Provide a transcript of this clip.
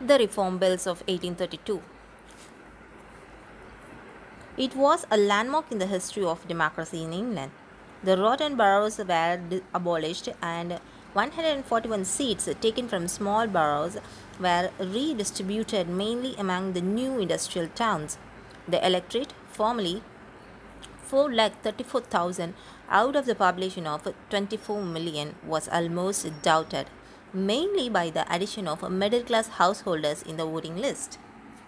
the Reform Bills of 1832. It was a landmark in the history of democracy in England. The rotten boroughs were abolished and 141 seats taken from small boroughs were redistributed mainly among the new industrial towns. The electorate, formerly 4,34,000 out of the population of 24 million, was almost doubted, mainly by the addition of middle class householders in the voting list.